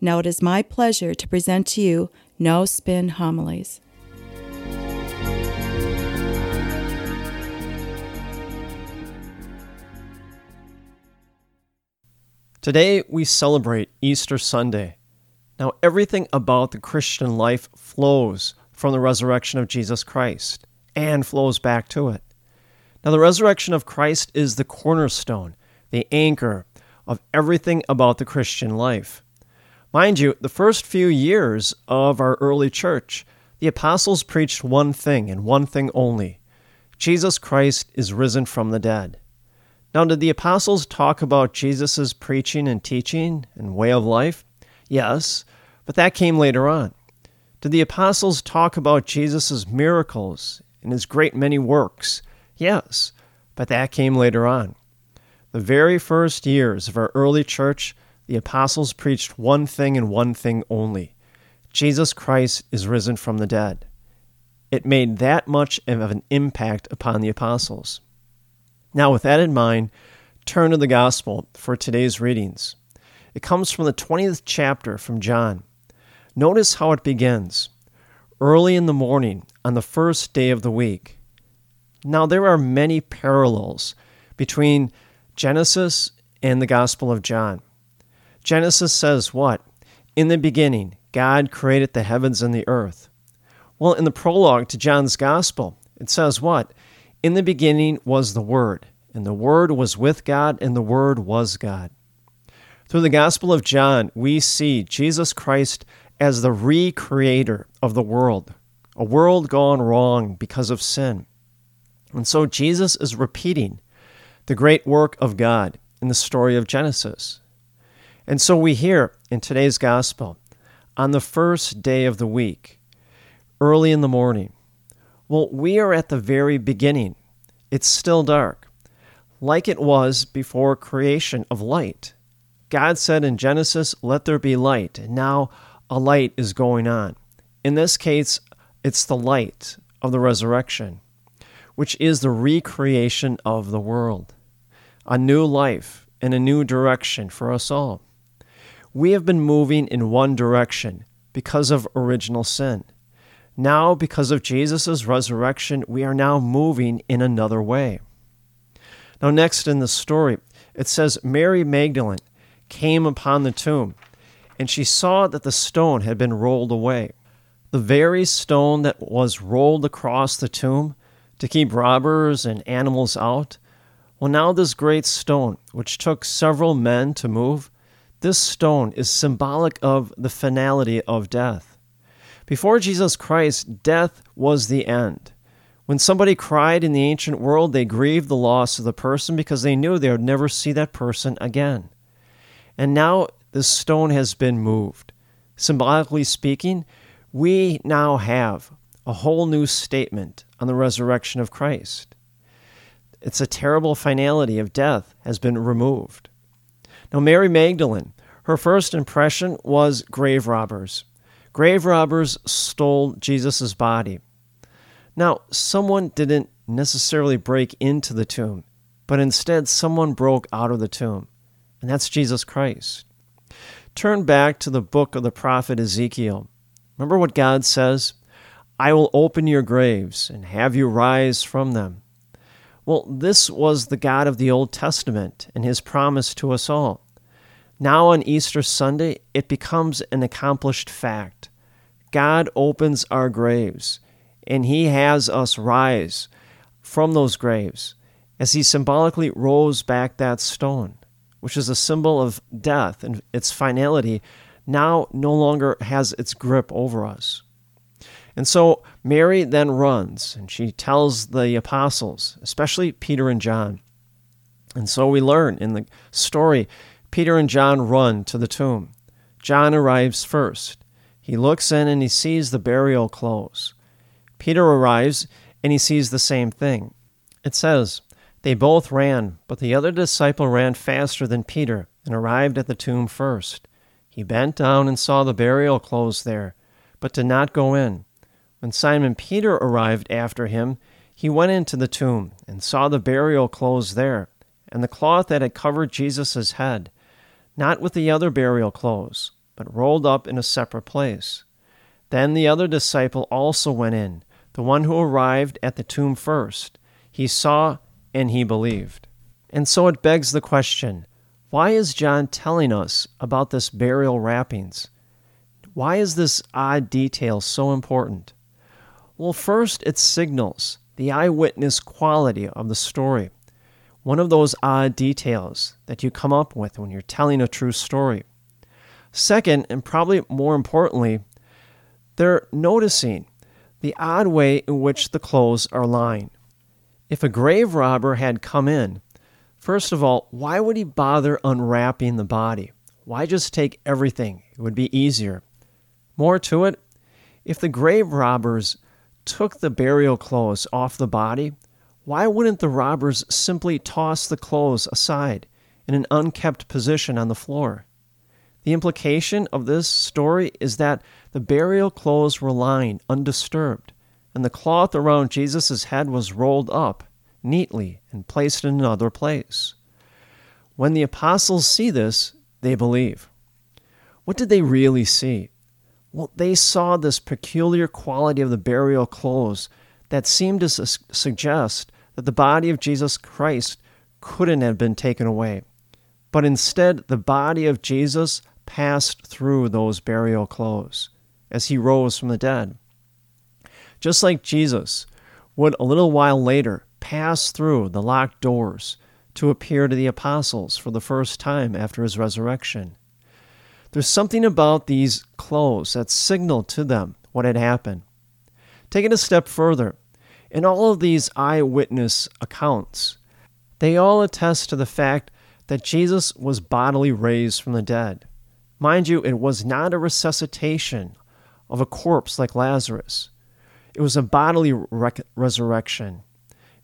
Now it is my pleasure to present to you No Spin Homilies. Today we celebrate Easter Sunday. Now, everything about the Christian life flows from the resurrection of Jesus Christ and flows back to it. Now, the resurrection of Christ is the cornerstone, the anchor of everything about the Christian life. Mind you, the first few years of our early church, the apostles preached one thing and one thing only Jesus Christ is risen from the dead. Now, did the apostles talk about Jesus' preaching and teaching and way of life? Yes, but that came later on. Did the apostles talk about Jesus' miracles and his great many works? Yes, but that came later on. The very first years of our early church, the apostles preached one thing and one thing only Jesus Christ is risen from the dead. It made that much of an impact upon the apostles. Now, with that in mind, turn to the gospel for today's readings. It comes from the 20th chapter from John. Notice how it begins early in the morning on the first day of the week. Now, there are many parallels between Genesis and the Gospel of John. Genesis says what? In the beginning, God created the heavens and the earth. Well, in the prologue to John's Gospel, it says what? In the beginning was the Word, and the Word was with God, and the Word was God. Through the Gospel of John, we see Jesus Christ as the recreator of the world, a world gone wrong because of sin. And so Jesus is repeating the great work of God in the story of Genesis. And so we hear in today's gospel, on the first day of the week, early in the morning, well, we are at the very beginning. It's still dark, like it was before creation of light. God said in Genesis, Let there be light. And now a light is going on. In this case, it's the light of the resurrection, which is the recreation of the world, a new life and a new direction for us all. We have been moving in one direction because of original sin. Now, because of Jesus' resurrection, we are now moving in another way. Now, next in the story, it says Mary Magdalene came upon the tomb, and she saw that the stone had been rolled away. The very stone that was rolled across the tomb to keep robbers and animals out. Well, now this great stone, which took several men to move, this stone is symbolic of the finality of death. Before Jesus Christ, death was the end. When somebody cried in the ancient world, they grieved the loss of the person because they knew they would never see that person again. And now this stone has been moved. Symbolically speaking, we now have a whole new statement on the resurrection of Christ. It's a terrible finality of death has been removed. Now, Mary Magdalene, her first impression was grave robbers. Grave robbers stole Jesus' body. Now, someone didn't necessarily break into the tomb, but instead someone broke out of the tomb, and that's Jesus Christ. Turn back to the book of the prophet Ezekiel. Remember what God says? I will open your graves and have you rise from them. Well, this was the God of the Old Testament and his promise to us all. Now on Easter Sunday, it becomes an accomplished fact. God opens our graves, and He has us rise from those graves as He symbolically rolls back that stone, which is a symbol of death and its finality, now no longer has its grip over us. And so Mary then runs and she tells the apostles, especially Peter and John. And so we learn in the story Peter and John run to the tomb. John arrives first. He looks in and he sees the burial clothes. Peter arrives and he sees the same thing. It says, They both ran, but the other disciple ran faster than Peter and arrived at the tomb first. He bent down and saw the burial clothes there, but did not go in. When Simon Peter arrived after him, he went into the tomb and saw the burial clothes there, and the cloth that had covered Jesus' head, not with the other burial clothes, but rolled up in a separate place. Then the other disciple also went in, the one who arrived at the tomb first. He saw and he believed. And so it begs the question why is John telling us about this burial wrappings? Why is this odd detail so important? Well, first, it signals the eyewitness quality of the story. One of those odd details that you come up with when you're telling a true story. Second, and probably more importantly, they're noticing the odd way in which the clothes are lying. If a grave robber had come in, first of all, why would he bother unwrapping the body? Why just take everything? It would be easier. More to it, if the grave robbers took the burial clothes off the body, why wouldn't the robbers simply toss the clothes aside in an unkept position on the floor? The implication of this story is that the burial clothes were lying undisturbed, and the cloth around Jesus' head was rolled up neatly and placed in another place. When the apostles see this, they believe. What did they really see? Well, they saw this peculiar quality of the burial clothes that seemed to su- suggest that the body of Jesus Christ couldn't have been taken away. But instead, the body of Jesus passed through those burial clothes as he rose from the dead. Just like Jesus would a little while later pass through the locked doors to appear to the apostles for the first time after his resurrection. There's something about these clothes that signaled to them what had happened. Take it a step further. In all of these eyewitness accounts, they all attest to the fact that Jesus was bodily raised from the dead. Mind you, it was not a resuscitation of a corpse like Lazarus, it was a bodily rec- resurrection.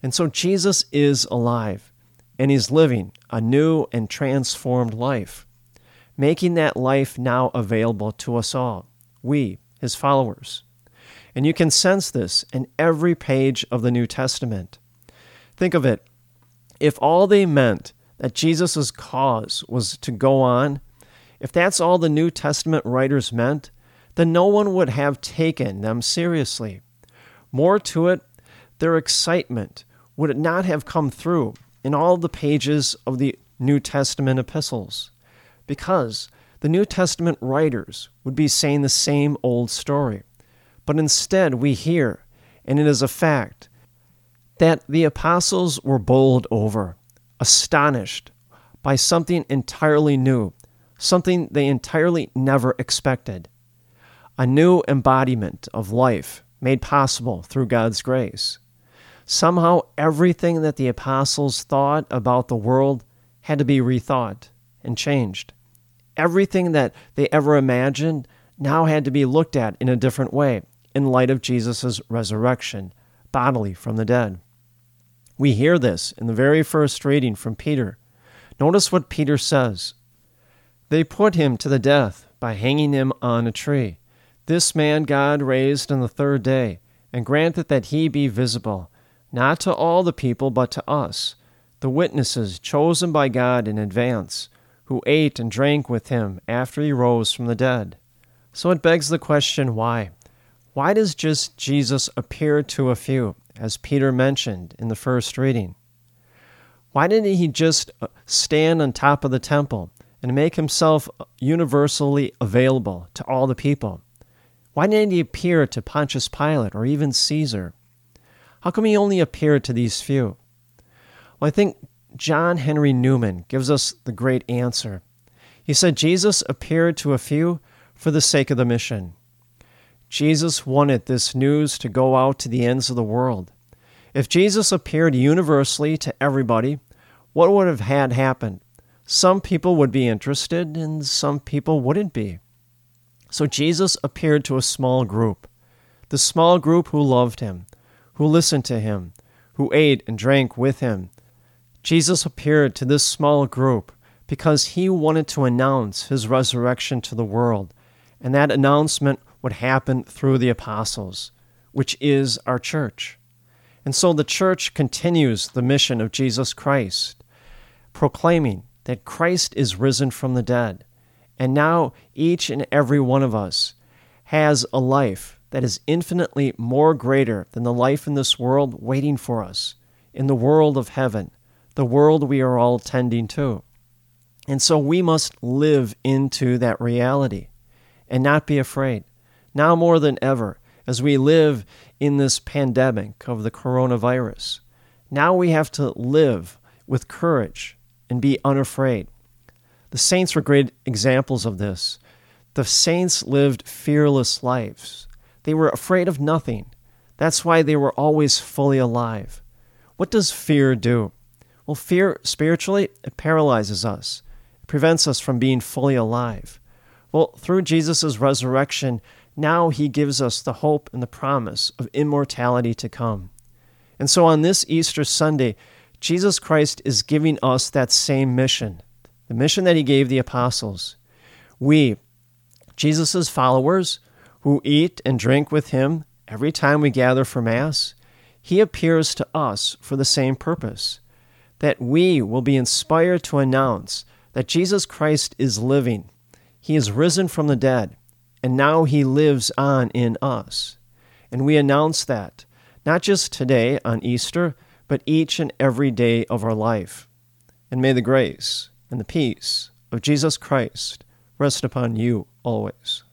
And so Jesus is alive, and he's living a new and transformed life making that life now available to us all, we, his followers. And you can sense this in every page of the New Testament. Think of it if all they meant that Jesus' cause was to go on, if that's all the New Testament writers meant, then no one would have taken them seriously. More to it, their excitement would it not have come through in all the pages of the New Testament epistles because the New Testament writers would be saying the same old story. But instead, we hear, and it is a fact, that the apostles were bowled over, astonished by something entirely new, something they entirely never expected. A new embodiment of life made possible through God's grace. Somehow, everything that the apostles thought about the world had to be rethought and changed everything that they ever imagined now had to be looked at in a different way in light of Jesus' resurrection, bodily from the dead. We hear this in the very first reading from Peter. Notice what Peter says They put him to the death by hanging him on a tree. This man God raised on the third day, and granted that he be visible, not to all the people, but to us, the witnesses chosen by God in advance who ate and drank with him after he rose from the dead. So it begs the question why? Why does just Jesus appear to a few, as Peter mentioned in the first reading? Why didn't he just uh, stand on top of the temple and make himself universally available to all the people? Why didn't he appear to Pontius Pilate or even Caesar? How come he only appeared to these few? Well, I think John Henry Newman gives us the great answer. He said Jesus appeared to a few for the sake of the mission. Jesus wanted this news to go out to the ends of the world. If Jesus appeared universally to everybody, what would have had happened? Some people would be interested and some people wouldn't be. So Jesus appeared to a small group, the small group who loved him, who listened to him, who ate and drank with him. Jesus appeared to this small group because he wanted to announce his resurrection to the world, and that announcement would happen through the apostles, which is our church. And so the church continues the mission of Jesus Christ, proclaiming that Christ is risen from the dead. And now each and every one of us has a life that is infinitely more greater than the life in this world waiting for us, in the world of heaven, the world we are all tending to. And so we must live into that reality and not be afraid. Now more than ever, as we live in this pandemic of the coronavirus, now we have to live with courage and be unafraid. The saints were great examples of this. The saints lived fearless lives. They were afraid of nothing. That's why they were always fully alive. What does fear do? Well, fear spiritually, it paralyzes us, it prevents us from being fully alive. Well, through Jesus' resurrection, now he gives us the hope and the promise of immortality to come. And so on this Easter Sunday, Jesus Christ is giving us that same mission, the mission that he gave the apostles. We, Jesus' followers, who eat and drink with him every time we gather for Mass, he appears to us for the same purpose that we will be inspired to announce that Jesus Christ is living. He is risen from the dead, and now he lives on in us. And we announce that, not just today on Easter, but each and every day of our life. And may the grace and the peace of Jesus Christ rest upon you always.